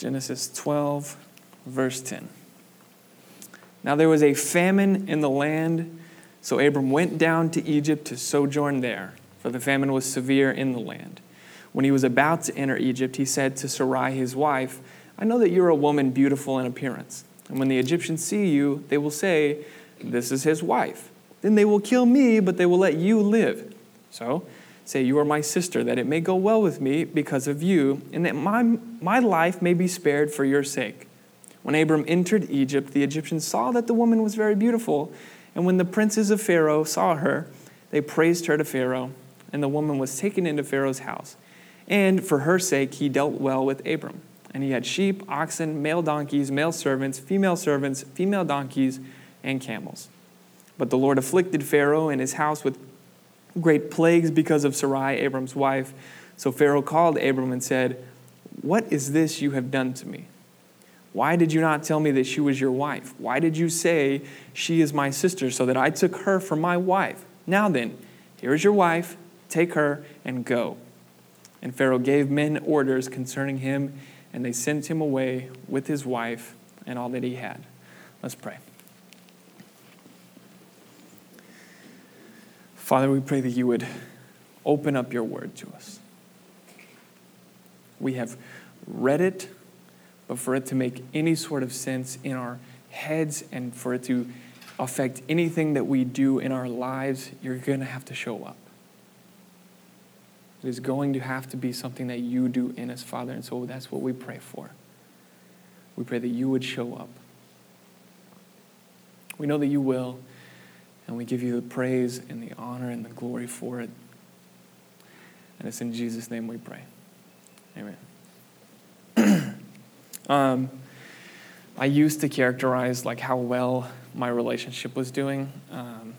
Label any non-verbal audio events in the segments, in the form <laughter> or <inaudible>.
Genesis 12, verse 10. Now there was a famine in the land, so Abram went down to Egypt to sojourn there, for the famine was severe in the land. When he was about to enter Egypt, he said to Sarai, his wife, I know that you're a woman beautiful in appearance. And when the Egyptians see you, they will say, This is his wife. Then they will kill me, but they will let you live. So say, You are my sister, that it may go well with me because of you, and that my, my life may be spared for your sake. When Abram entered Egypt, the Egyptians saw that the woman was very beautiful. And when the princes of Pharaoh saw her, they praised her to Pharaoh, and the woman was taken into Pharaoh's house. And for her sake, he dealt well with Abram. And he had sheep, oxen, male donkeys, male servants, female servants, female donkeys, and camels. But the Lord afflicted Pharaoh and his house with great plagues because of Sarai, Abram's wife. So Pharaoh called Abram and said, What is this you have done to me? Why did you not tell me that she was your wife? Why did you say she is my sister so that I took her for my wife? Now then, here is your wife, take her and go. And Pharaoh gave men orders concerning him, and they sent him away with his wife and all that he had. Let's pray. Father, we pray that you would open up your word to us. We have read it, but for it to make any sort of sense in our heads and for it to affect anything that we do in our lives, you're going to have to show up. It is going to have to be something that you do in us, Father. And so that's what we pray for. We pray that you would show up. We know that you will, and we give you the praise and the honor and the glory for it. And it's in Jesus' name we pray. Amen. <clears throat> um, I used to characterize like how well my relationship was doing um,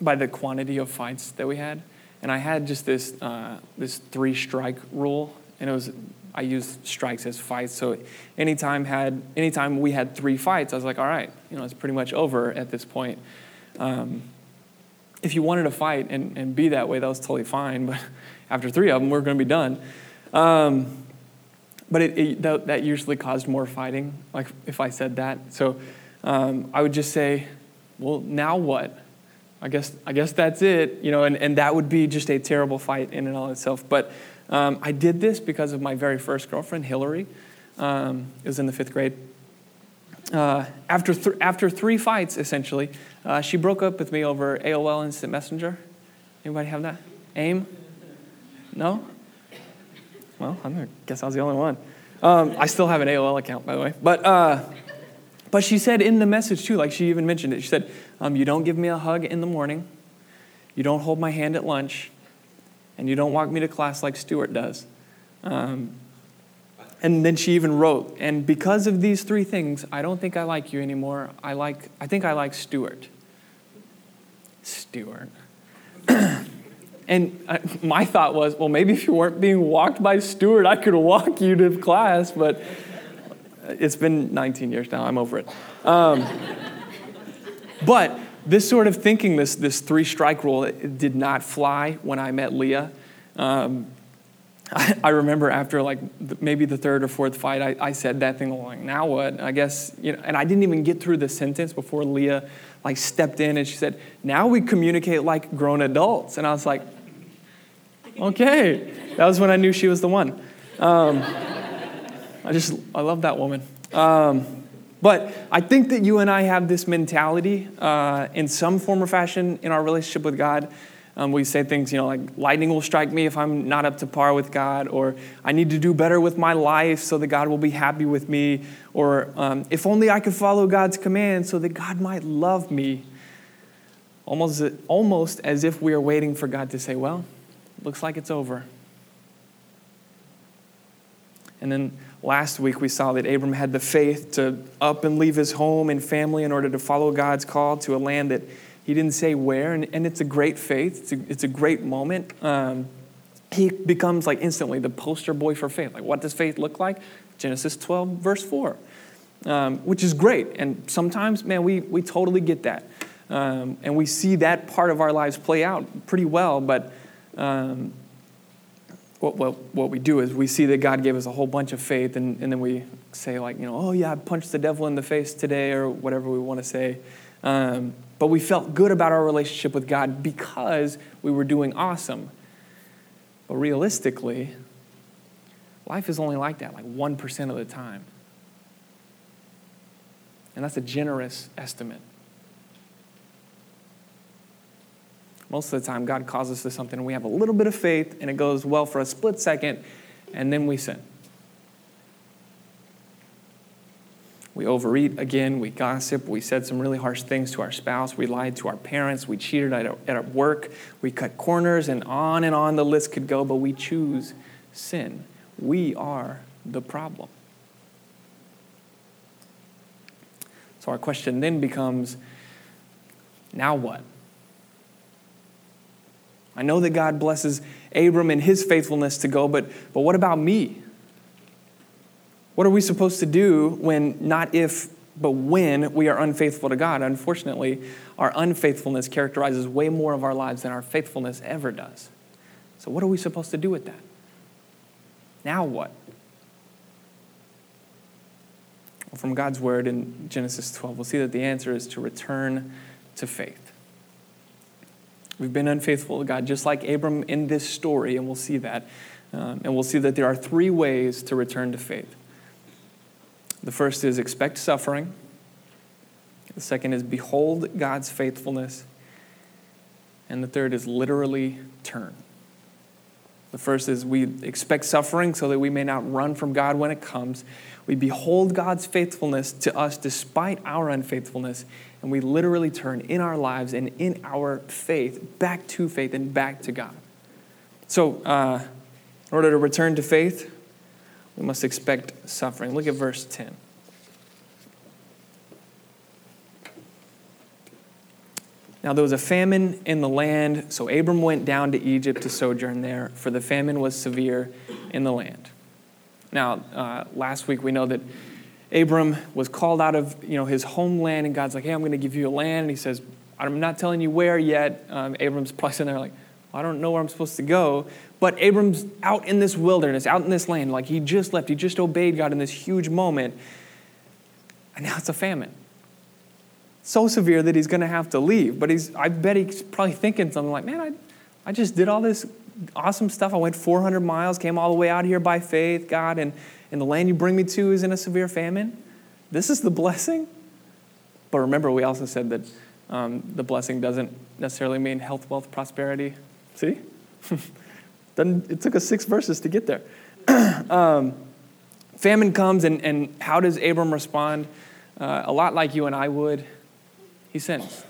by the quantity of fights that we had and I had just this uh, this three strike rule, and it was I used strikes as fights. So anytime had anytime we had three fights, I was like, all right, you know, it's pretty much over at this point. Um, if you wanted to fight and, and be that way, that was totally fine. But <laughs> after three of them, we're going to be done. Um, but it, it, that, that, usually caused more fighting, like if I said that. So um, I would just say, well, now what? I guess, I guess that's it, you know, and, and that would be just a terrible fight in and of itself. But um, I did this because of my very first girlfriend, Hillary. Um, it was in the fifth grade. Uh, after, th- after three fights, essentially, uh, she broke up with me over AOL Instant Messenger. Anybody have that? AIM? No? Well, I guess I was the only one. Um, I still have an AOL account, by the way. But, uh, but she said in the message, too, like she even mentioned it, she said, um, You don't give me a hug in the morning, you don't hold my hand at lunch, and you don't walk me to class like Stuart does. Um, and then she even wrote, and because of these three things, I don't think I like you anymore. I like, I think I like Stuart. Stuart. <clears throat> and I, my thought was, well, maybe if you weren't being walked by Stewart, I could walk you to class, but it's been 19 years now. I'm over it. Um, but this sort of thinking, this, this three strike rule, did not fly when I met Leah. Um, I, <laughs> I, remember after like maybe the third or fourth fight, I, I said that thing like, now what? I guess, you know, and I didn't even get through the sentence before Leah like stepped in and she said, now we communicate like grown adults. And I was like, okay. That was when I knew she was the one. Um, I just, I love that woman. Um, but I think that you and I have this mentality uh, in some form or fashion in our relationship with God. Um, we say things, you know, like lightning will strike me if I'm not up to par with God, or I need to do better with my life so that God will be happy with me, or um, if only I could follow God's command so that God might love me. Almost, almost as if we are waiting for God to say, Well, looks like it's over. And then Last week, we saw that Abram had the faith to up and leave his home and family in order to follow God's call to a land that he didn't say where. And, and it's a great faith, it's a, it's a great moment. Um, he becomes like instantly the poster boy for faith. Like, what does faith look like? Genesis 12, verse 4, um, which is great. And sometimes, man, we, we totally get that. Um, and we see that part of our lives play out pretty well. But um, what, what, what we do is we see that God gave us a whole bunch of faith, and, and then we say, like, you know, oh, yeah, I punched the devil in the face today, or whatever we want to say. Um, but we felt good about our relationship with God because we were doing awesome. But realistically, life is only like that, like 1% of the time. And that's a generous estimate. Most of the time, God calls us to something, and we have a little bit of faith, and it goes well for a split second, and then we sin. We overeat again, we gossip, we said some really harsh things to our spouse, we lied to our parents, we cheated at our, at our work, we cut corners, and on and on the list could go, but we choose sin. We are the problem. So our question then becomes now what? I know that God blesses Abram and his faithfulness to go, but, but what about me? What are we supposed to do when, not if, but when we are unfaithful to God? Unfortunately, our unfaithfulness characterizes way more of our lives than our faithfulness ever does. So, what are we supposed to do with that? Now, what? Well, from God's word in Genesis 12, we'll see that the answer is to return to faith. We've been unfaithful to God, just like Abram in this story, and we'll see that. Um, and we'll see that there are three ways to return to faith. The first is expect suffering. The second is behold God's faithfulness. And the third is literally turn. The first is we expect suffering so that we may not run from God when it comes. We behold God's faithfulness to us despite our unfaithfulness, and we literally turn in our lives and in our faith back to faith and back to God. So, uh, in order to return to faith, we must expect suffering. Look at verse 10. Now there was a famine in the land, so Abram went down to Egypt to sojourn there, for the famine was severe in the land. Now, uh, last week we know that Abram was called out of you know, his homeland, and God's like, hey, I'm going to give you a land. And he says, I'm not telling you where yet. Um, Abram's <laughs> probably sitting there like, I don't know where I'm supposed to go. But Abram's out in this wilderness, out in this land. Like he just left, he just obeyed God in this huge moment. And now it's a famine. So severe that he's going to have to leave. But he's, I bet he's probably thinking something like, man, I, I just did all this awesome stuff. I went 400 miles, came all the way out here by faith, God, and, and the land you bring me to is in a severe famine. This is the blessing. But remember, we also said that um, the blessing doesn't necessarily mean health, wealth, prosperity. See? <laughs> it took us six verses to get there. <clears throat> um, famine comes, and, and how does Abram respond? Uh, a lot like you and I would. He sins.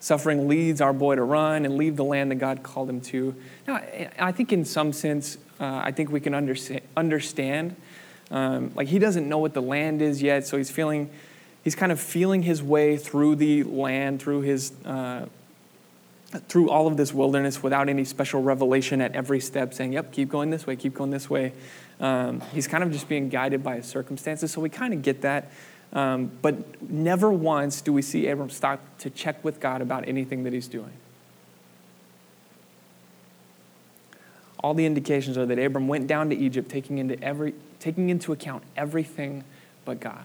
Suffering leads our boy to run and leave the land that God called him to. Now, I think in some sense, uh, I think we can understand. Um, like he doesn't know what the land is yet, so he's feeling, he's kind of feeling his way through the land, through his, uh, through all of this wilderness without any special revelation at every step, saying, "Yep, keep going this way, keep going this way." Um, he's kind of just being guided by his circumstances, so we kind of get that. Um, but never once do we see Abram stop to check with God about anything that he's doing. All the indications are that Abram went down to Egypt taking into, every, taking into account everything but God.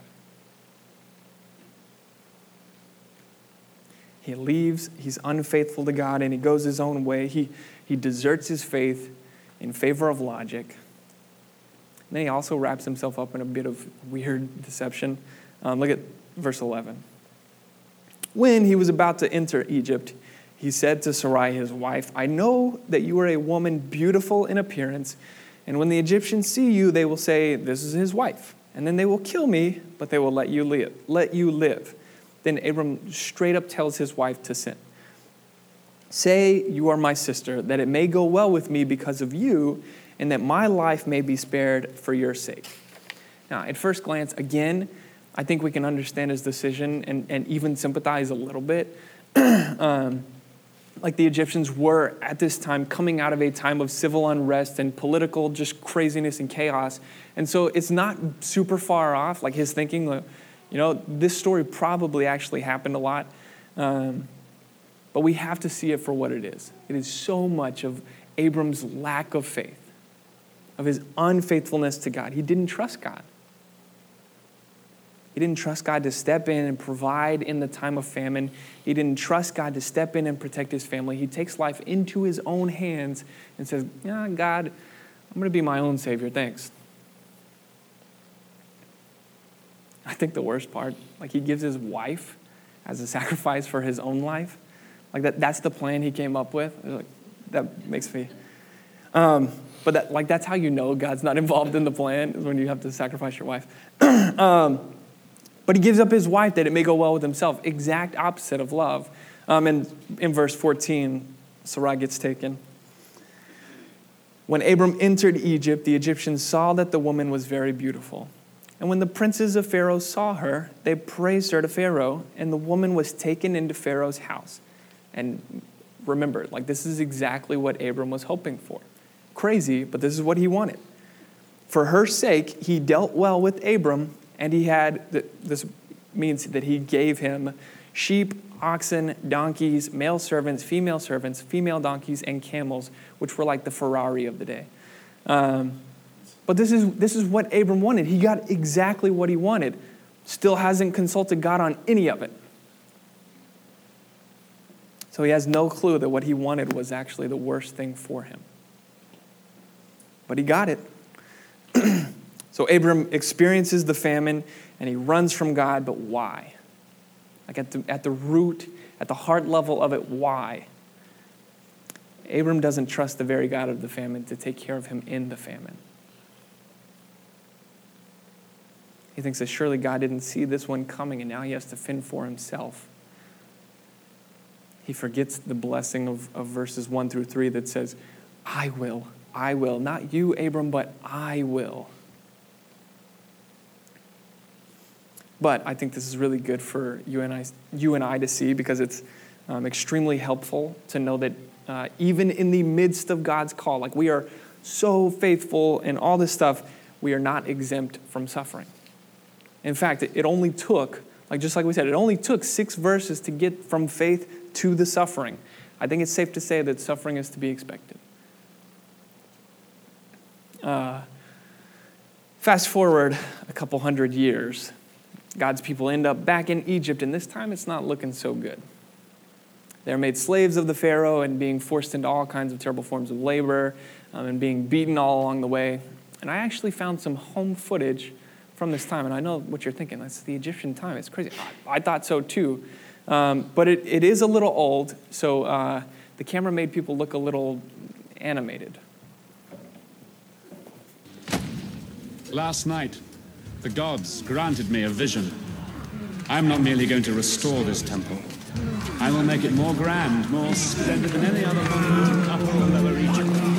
He leaves, he's unfaithful to God, and he goes his own way. He, he deserts his faith in favor of logic. And then he also wraps himself up in a bit of weird deception. Um, look at verse 11. When he was about to enter Egypt, he said to Sarai, his wife, I know that you are a woman beautiful in appearance, and when the Egyptians see you, they will say, This is his wife. And then they will kill me, but they will let you live. Let you live. Then Abram straight up tells his wife to sin. Say, You are my sister, that it may go well with me because of you, and that my life may be spared for your sake. Now, at first glance, again, I think we can understand his decision and, and even sympathize a little bit. <clears throat> um, like the Egyptians were at this time coming out of a time of civil unrest and political just craziness and chaos. And so it's not super far off, like his thinking, you know, this story probably actually happened a lot. Um, But we have to see it for what it is. It is so much of Abram's lack of faith, of his unfaithfulness to God. He didn't trust God. He didn't trust God to step in and provide in the time of famine. He didn't trust God to step in and protect his family. He takes life into his own hands and says, Yeah, God, I'm going to be my own Savior. Thanks. <laughs> I think the worst part, like he gives his wife as a <laughs> sacrifice for his own life. Like that, that's the plan he came up with. Like, that makes me. Um, but that, like that's how you know God's not <laughs> involved in the plan is when you have to sacrifice your wife. <clears throat> um, but he gives up his wife that it may go well with himself. Exact opposite of love. Um, and in verse 14, Sarai gets taken. When Abram entered Egypt, the Egyptians saw that the woman was very beautiful. And when the princes of Pharaoh saw her, they praised her to Pharaoh, and the woman was taken into Pharaoh's house. And remember, like this is exactly what Abram was hoping for. Crazy, but this is what he wanted. For her sake, he dealt well with Abram, and he had, this means that he gave him sheep, oxen, donkeys, male servants, female servants, female donkeys, and camels, which were like the Ferrari of the day. Um, but this is, this is what Abram wanted. He got exactly what he wanted. Still hasn't consulted God on any of it. So he has no clue that what he wanted was actually the worst thing for him. But he got it. <clears throat> so Abram experiences the famine and he runs from God, but why? Like at the, at the root, at the heart level of it, why? Abram doesn't trust the very God of the famine to take care of him in the famine. He thinks that surely God didn't see this one coming and now he has to fend for himself. He forgets the blessing of, of verses 1 through 3 that says, I will, I will. Not you, Abram, but I will. But I think this is really good for you and I, you and I to see because it's um, extremely helpful to know that uh, even in the midst of God's call, like we are so faithful and all this stuff, we are not exempt from suffering. In fact, it only took, like just like we said, it only took six verses to get from faith to the suffering. I think it's safe to say that suffering is to be expected. Uh, fast forward a couple hundred years, God's people end up back in Egypt, and this time it's not looking so good. They're made slaves of the Pharaoh and being forced into all kinds of terrible forms of labor um, and being beaten all along the way. And I actually found some home footage from this time. And I know what you're thinking. That's the Egyptian time. It's crazy. I, I thought so too. Um, but it, it is a little old, so uh, the camera made people look a little animated. Last night, the gods granted me a vision. I'm not merely going to restore this temple. I will make it more grand, more splendid than any other monument in Upper or Lower Egypt.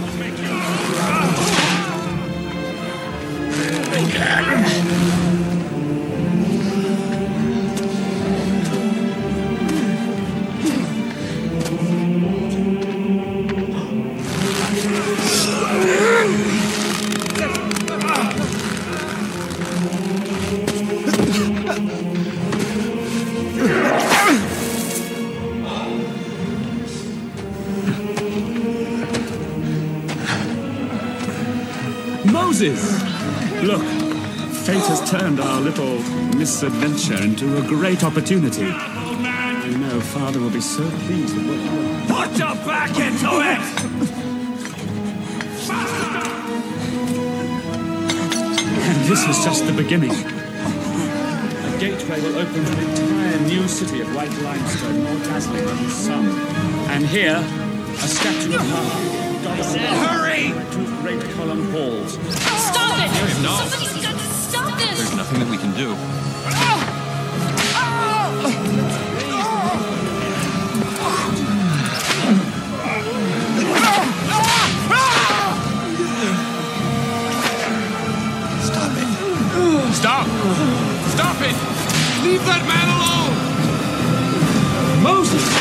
Moses! Look, fate has turned our little misadventure into a great opportunity. I know Father will be so pleased with what you Put your back into it! And this is just the beginning. A gateway will open to an entire new city of white limestone, more dazzling than the sun. And here, a statue of Mara. Hurry! Two great column halls. Stop it! No. There's nothing that we can do. Stop! It. Stop! Stop it! Leave that man alone! Moses!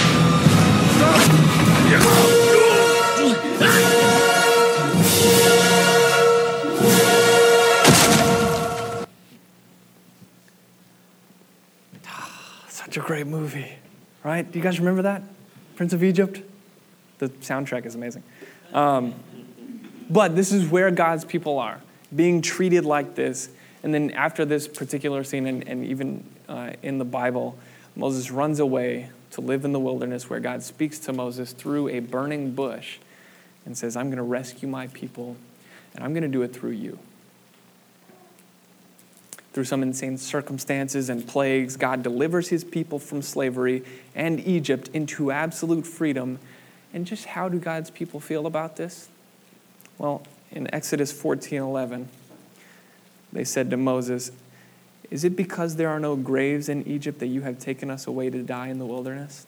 Great movie, right? Do you guys remember that? Prince of Egypt. The soundtrack is amazing. Um, but this is where God's people are, being treated like this. And then after this particular scene, and, and even uh, in the Bible, Moses runs away to live in the wilderness where God speaks to Moses through a burning bush and says, I'm going to rescue my people, and I'm going to do it through you. Through some insane circumstances and plagues, God delivers his people from slavery and Egypt into absolute freedom. And just how do God's people feel about this? Well, in Exodus 14 11, they said to Moses, Is it because there are no graves in Egypt that you have taken us away to die in the wilderness?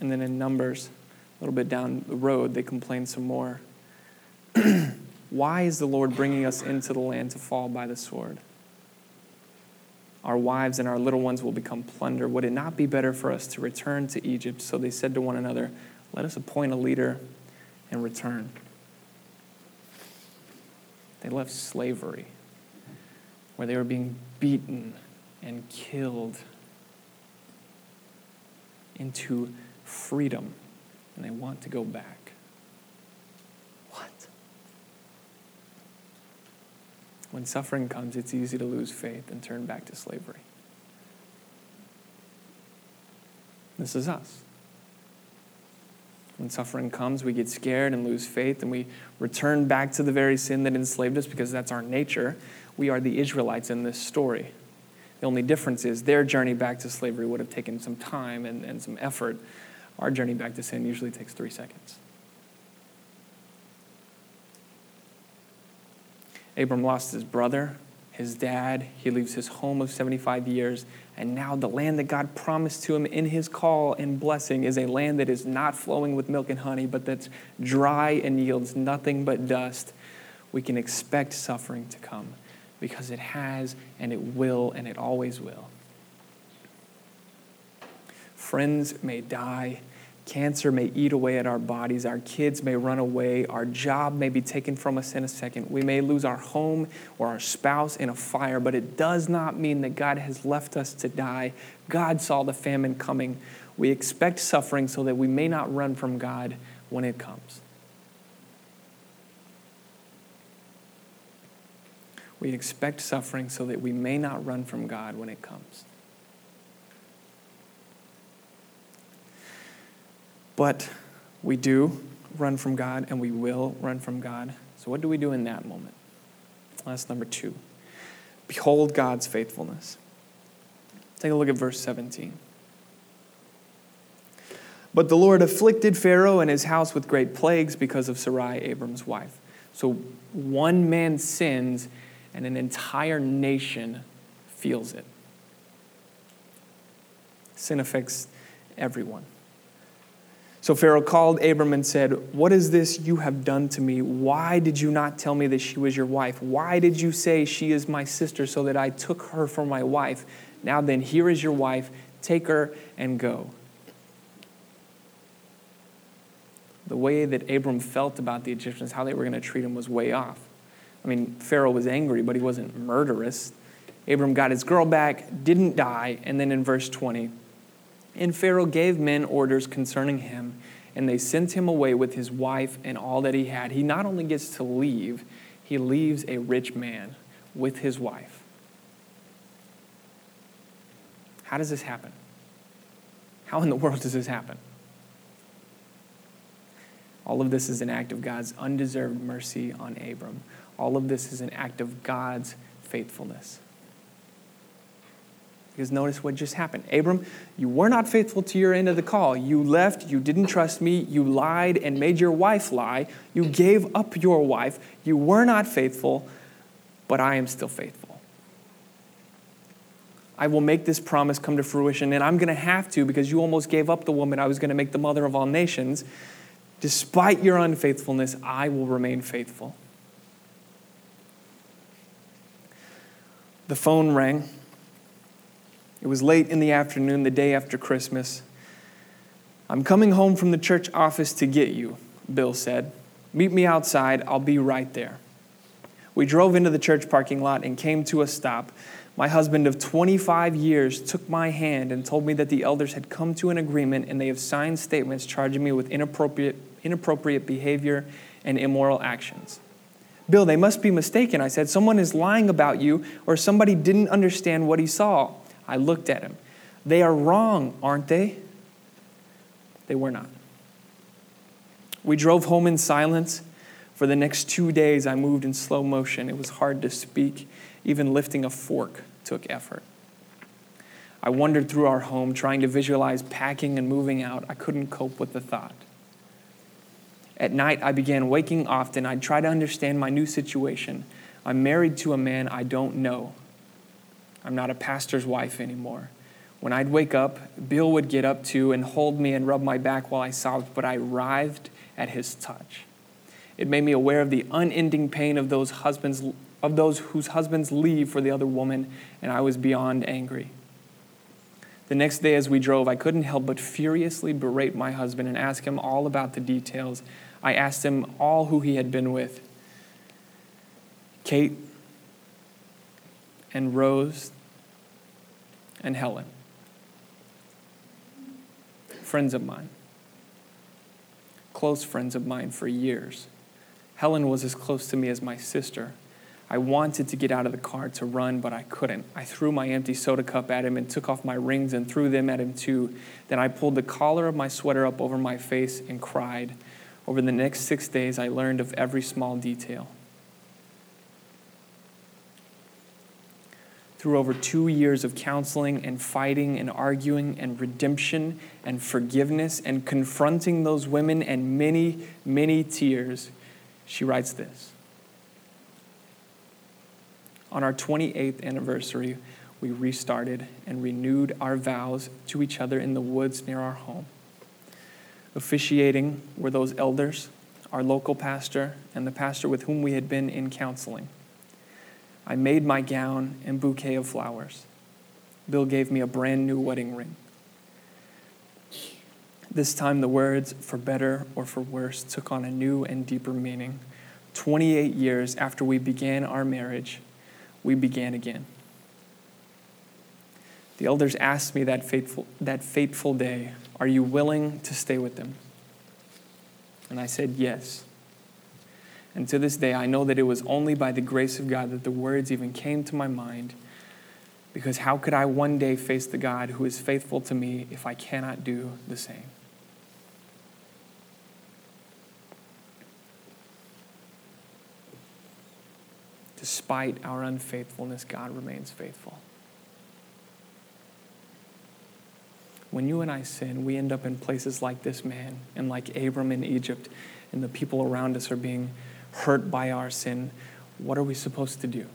And then in Numbers, a little bit down the road, they complain some more. <clears throat> Why is the Lord bringing us into the land to fall by the sword? Our wives and our little ones will become plunder. Would it not be better for us to return to Egypt? So they said to one another, Let us appoint a leader and return. They left slavery, where they were being beaten and killed, into freedom, and they want to go back. What? When suffering comes, it's easy to lose faith and turn back to slavery. This is us. When suffering comes, we get scared and lose faith, and we return back to the very sin that enslaved us because that's our nature. We are the Israelites in this story. The only difference is their journey back to slavery would have taken some time and, and some effort. Our journey back to sin usually takes three seconds. Abram lost his brother, his dad. He leaves his home of 75 years. And now the land that God promised to him in his call and blessing is a land that is not flowing with milk and honey, but that's dry and yields nothing but dust. We can expect suffering to come because it has and it will and it always will. Friends may die Cancer may eat away at our bodies. Our kids may run away. Our job may be taken from us in a second. We may lose our home or our spouse in a fire, but it does not mean that God has left us to die. God saw the famine coming. We expect suffering so that we may not run from God when it comes. We expect suffering so that we may not run from God when it comes. But we do run from God and we will run from God. So, what do we do in that moment? That's number two. Behold God's faithfulness. Take a look at verse 17. But the Lord afflicted Pharaoh and his house with great plagues because of Sarai, Abram's wife. So one man sins and an entire nation feels it. Sin affects everyone. So Pharaoh called Abram and said, What is this you have done to me? Why did you not tell me that she was your wife? Why did you say she is my sister so that I took her for my wife? Now then, here is your wife. Take her and go. The way that Abram felt about the Egyptians, how they were going to treat him, was way off. I mean, Pharaoh was angry, but he wasn't murderous. Abram got his girl back, didn't die, and then in verse 20, and Pharaoh gave men orders concerning him, and they sent him away with his wife and all that he had. He not only gets to leave, he leaves a rich man with his wife. How does this happen? How in the world does this happen? All of this is an act of God's undeserved mercy on Abram. All of this is an act of God's faithfulness. Because notice what just happened. Abram, you were not faithful to your end of the call. You left, you didn't trust me, you lied and made your wife lie. You gave up your wife. You were not faithful, but I am still faithful. I will make this promise come to fruition, and I'm going to have to because you almost gave up the woman I was going to make the mother of all nations. Despite your unfaithfulness, I will remain faithful. The phone rang. It was late in the afternoon, the day after Christmas. I'm coming home from the church office to get you, Bill said. Meet me outside, I'll be right there. We drove into the church parking lot and came to a stop. My husband of 25 years took my hand and told me that the elders had come to an agreement and they have signed statements charging me with inappropriate, inappropriate behavior and immoral actions. Bill, they must be mistaken. I said, Someone is lying about you, or somebody didn't understand what he saw. I looked at him. They are wrong, aren't they? They were not. We drove home in silence. For the next two days, I moved in slow motion. It was hard to speak. Even lifting a fork took effort. I wandered through our home, trying to visualize packing and moving out. I couldn't cope with the thought. At night, I began waking often. I'd try to understand my new situation. I'm married to a man I don't know. I'm not a pastor's wife anymore. When I'd wake up, Bill would get up too and hold me and rub my back while I sobbed, but I writhed at his touch. It made me aware of the unending pain of those husbands of those whose husbands leave for the other woman, and I was beyond angry. The next day, as we drove, I couldn't help but furiously berate my husband and ask him all about the details. I asked him all who he had been with Kate and Rose and Helen, friends of mine, close friends of mine for years. Helen was as close to me as my sister. I wanted to get out of the car to run, but I couldn't. I threw my empty soda cup at him and took off my rings and threw them at him too. Then I pulled the collar of my sweater up over my face and cried. Over the next six days, I learned of every small detail. Through over two years of counseling and fighting and arguing and redemption and forgiveness and confronting those women and many, many tears, she writes this On our 28th anniversary, we restarted and renewed our vows to each other in the woods near our home. Officiating were those elders, our local pastor, and the pastor with whom we had been in counseling. I made my gown and bouquet of flowers. Bill gave me a brand new wedding ring. This time, the words for better or for worse took on a new and deeper meaning. 28 years after we began our marriage, we began again. The elders asked me that fateful, that fateful day, Are you willing to stay with them? And I said, Yes. And to this day, I know that it was only by the grace of God that the words even came to my mind. Because how could I one day face the God who is faithful to me if I cannot do the same? Despite our unfaithfulness, God remains faithful. When you and I sin, we end up in places like this man and like Abram in Egypt, and the people around us are being hurt by our sin. What are we supposed to do?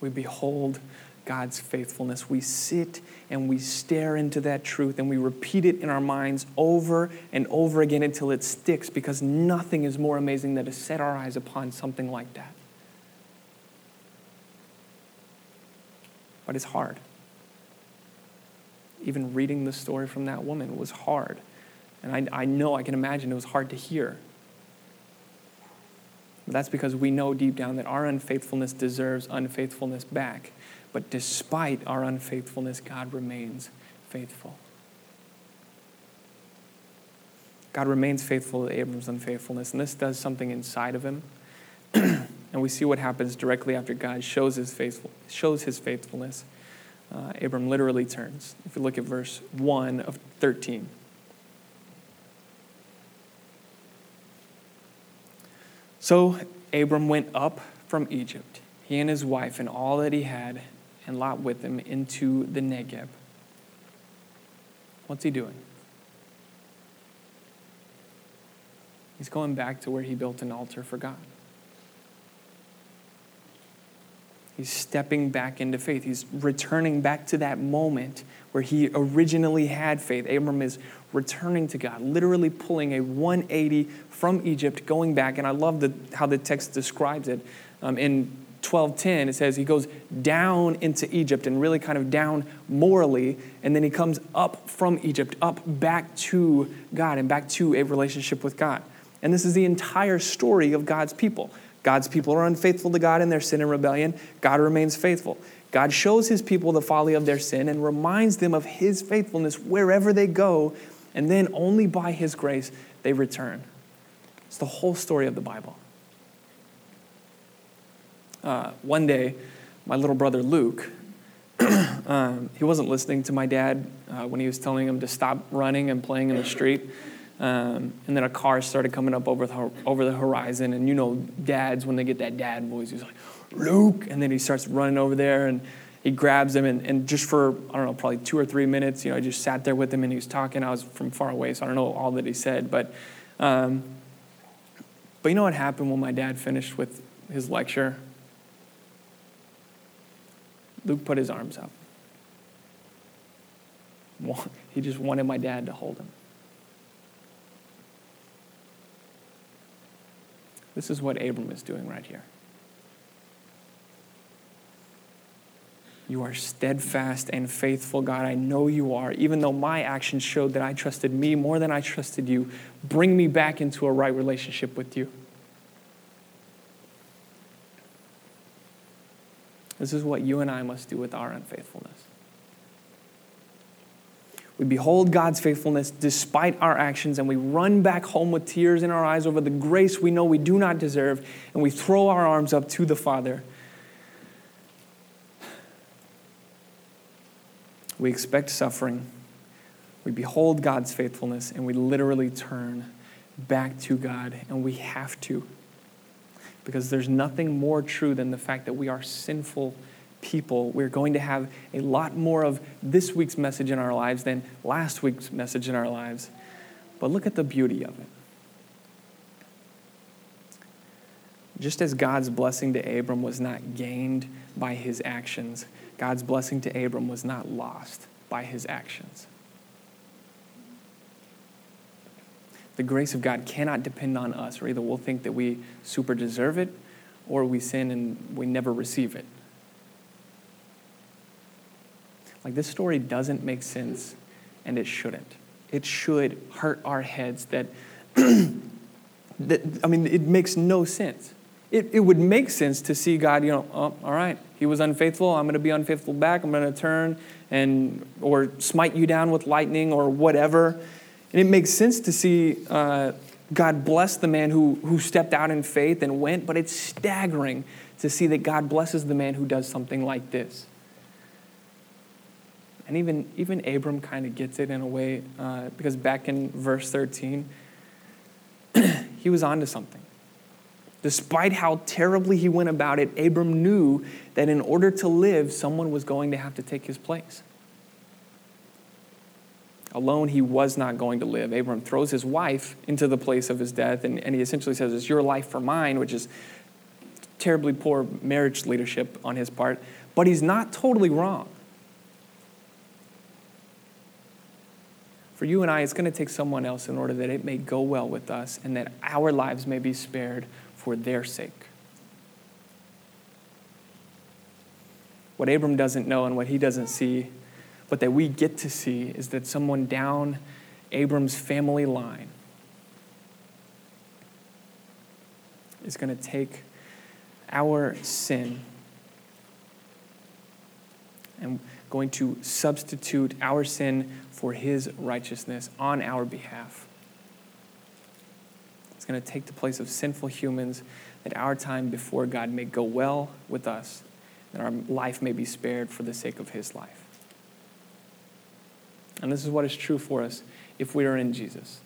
We behold God's faithfulness. We sit and we stare into that truth and we repeat it in our minds over and over again until it sticks because nothing is more amazing than to set our eyes upon something like that. But it's hard. Even reading the story from that woman was hard. And I, I know, I can imagine it was hard to hear. But that's because we know deep down that our unfaithfulness deserves unfaithfulness back. But despite our unfaithfulness, God remains faithful. God remains faithful to Abram's unfaithfulness, and this does something inside of him. <clears throat> and we see what happens directly after God shows his, faithful, shows his faithfulness. Uh, Abram literally turns. If you look at verse 1 of 13. So Abram went up from Egypt, he and his wife, and all that he had, and Lot with him, into the Negeb. What's he doing? He's going back to where he built an altar for God. He's stepping back into faith. He's returning back to that moment where he originally had faith. Abram is returning to God, literally pulling a 180 from Egypt, going back. And I love the, how the text describes it. Um, in 12:10, it says he goes down into Egypt and really kind of down morally, and then he comes up from Egypt, up back to God and back to a relationship with God. And this is the entire story of God's people. God's people are unfaithful to God in their sin and rebellion. God remains faithful. God shows his people the folly of their sin and reminds them of his faithfulness wherever they go, and then only by his grace they return. It's the whole story of the Bible. Uh, one day, my little brother Luke, <clears throat> um, he wasn't listening to my dad uh, when he was telling him to stop running and playing in the street. Um, and then a car started coming up over the, over the horizon. And you know, dads, when they get that dad voice, he's like, Luke. And then he starts running over there and he grabs him. And, and just for, I don't know, probably two or three minutes, you know, I just sat there with him and he was talking. I was from far away, so I don't know all that he said. But, um, but you know what happened when my dad finished with his lecture? Luke put his arms up. He just wanted my dad to hold him. This is what Abram is doing right here. You are steadfast and faithful, God. I know you are. Even though my actions showed that I trusted me more than I trusted you, bring me back into a right relationship with you. This is what you and I must do with our unfaithfulness. We behold God's faithfulness despite our actions, and we run back home with tears in our eyes over the grace we know we do not deserve, and we throw our arms up to the Father. We expect suffering. We behold God's faithfulness, and we literally turn back to God, and we have to. Because there's nothing more true than the fact that we are sinful people, we're going to have a lot more of this week's message in our lives than last week's message in our lives. But look at the beauty of it. Just as God's blessing to Abram was not gained by his actions, God's blessing to Abram was not lost by his actions. The grace of God cannot depend on us, or either we'll think that we super deserve it or we sin and we never receive it. Like, this story doesn't make sense, and it shouldn't. It should hurt our heads that, <clears throat> that I mean, it makes no sense. It, it would make sense to see God, you know, oh, all right, he was unfaithful. I'm going to be unfaithful back. I'm going to turn and, or smite you down with lightning or whatever. And it makes sense to see uh, God bless the man who, who stepped out in faith and went, but it's staggering to see that God blesses the man who does something like this. And even, even Abram kind of gets it in a way, uh, because back in verse 13, <clears throat> he was onto something. Despite how terribly he went about it, Abram knew that in order to live, someone was going to have to take his place. Alone, he was not going to live. Abram throws his wife into the place of his death, and, and he essentially says, It's your life for mine, which is terribly poor marriage leadership on his part. But he's not totally wrong. For you and I, it's going to take someone else in order that it may go well with us and that our lives may be spared for their sake. What Abram doesn't know and what he doesn't see, but that we get to see, is that someone down Abram's family line is going to take our sin and going to substitute our sin for his righteousness on our behalf. It's going to take the place of sinful humans that our time before God may go well with us, that our life may be spared for the sake of his life. And this is what is true for us if we are in Jesus.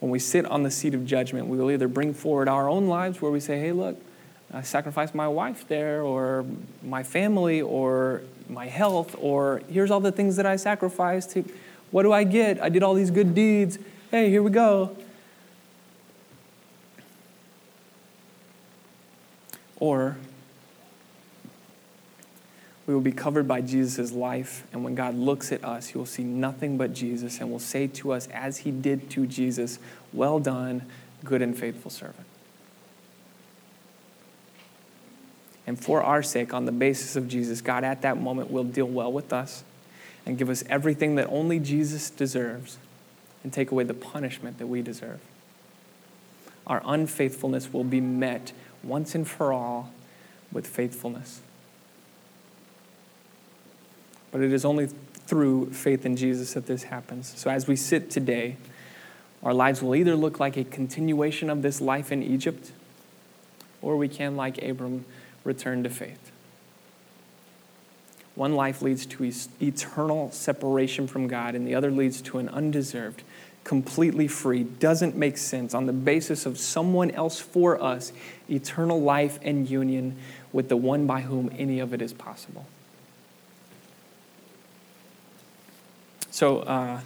When we sit on the seat of judgment, we will either bring forward our own lives where we say, hey, look, I sacrificed my wife there, or my family, or my health, or here's all the things that I sacrificed. To. What do I get? I did all these good deeds. Hey, here we go. Or we will be covered by Jesus' life, and when God looks at us, he will see nothing but Jesus and will say to us, as he did to Jesus, Well done, good and faithful servant. And for our sake, on the basis of Jesus, God at that moment will deal well with us and give us everything that only Jesus deserves and take away the punishment that we deserve. our unfaithfulness will be met once and for all with faithfulness. But it is only through faith in Jesus that this happens. So as we sit today, our lives will either look like a continuation of this life in Egypt, or we can, like Abram, return to faith. One life leads to eternal separation from God, and the other leads to an undeserved, completely free, doesn't make sense on the basis of someone else for us, eternal life and union with the one by whom any of it is possible. So, uh,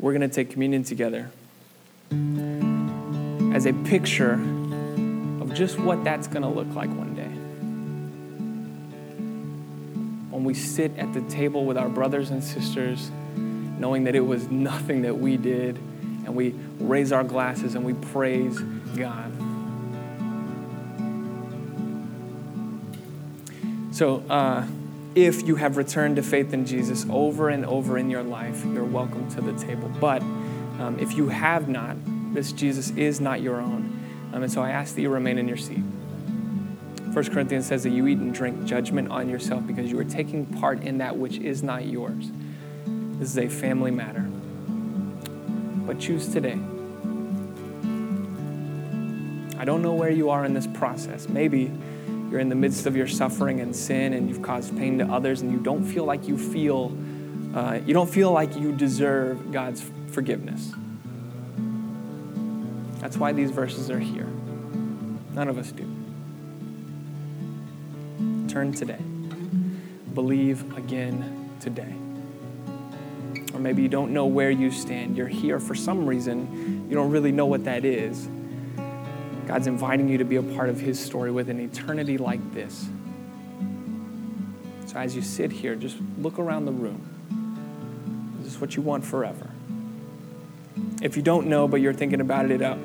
we're going to take communion together as a picture of just what that's going to look like one day when we sit at the table with our brothers and sisters, knowing that it was nothing that we did, and we raise our glasses and we praise God. So, uh, if you have returned to faith in Jesus over and over in your life, you're welcome to the table. But um, if you have not, this Jesus is not your own. Um, and so I ask that you remain in your seat. 1 Corinthians says that you eat and drink judgment on yourself because you are taking part in that which is not yours. This is a family matter. But choose today. I don't know where you are in this process. Maybe you're in the midst of your suffering and sin and you've caused pain to others and you don't feel like you feel uh, you don't feel like you deserve God's forgiveness. That's why these verses are here. None of us do. Turn today. Believe again today. Maybe you don't know where you stand. You're here for some reason. You don't really know what that is. God's inviting you to be a part of His story with an eternity like this. So as you sit here, just look around the room. Is this what you want forever? If you don't know, but you're thinking about it, uh,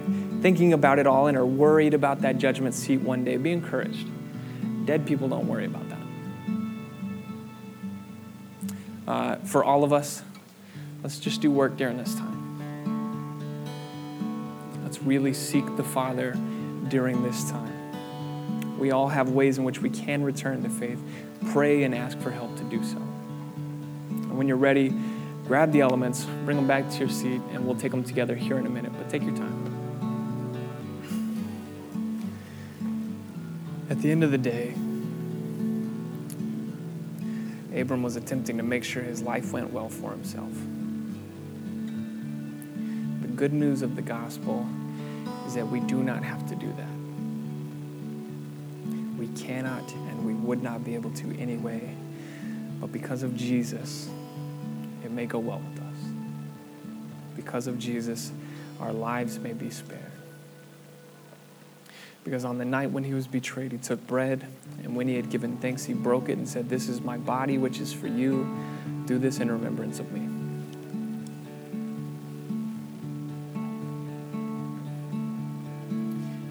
thinking about it all, and are worried about that judgment seat one day, be encouraged. Dead people don't worry about that. Uh, for all of us, let's just do work during this time. Let's really seek the Father during this time. We all have ways in which we can return to faith. Pray and ask for help to do so. And when you're ready, grab the elements, bring them back to your seat, and we'll take them together here in a minute. But take your time. At the end of the day, Abram was attempting to make sure his life went well for himself. Good news of the gospel is that we do not have to do that. We cannot and we would not be able to anyway. But because of Jesus, it may go well with us. Because of Jesus, our lives may be spared. Because on the night when he was betrayed, he took bread, and when he had given thanks, he broke it and said, This is my body, which is for you. Do this in remembrance of me.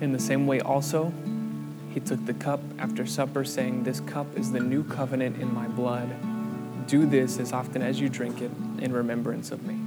In the same way, also, he took the cup after supper, saying, This cup is the new covenant in my blood. Do this as often as you drink it in remembrance of me.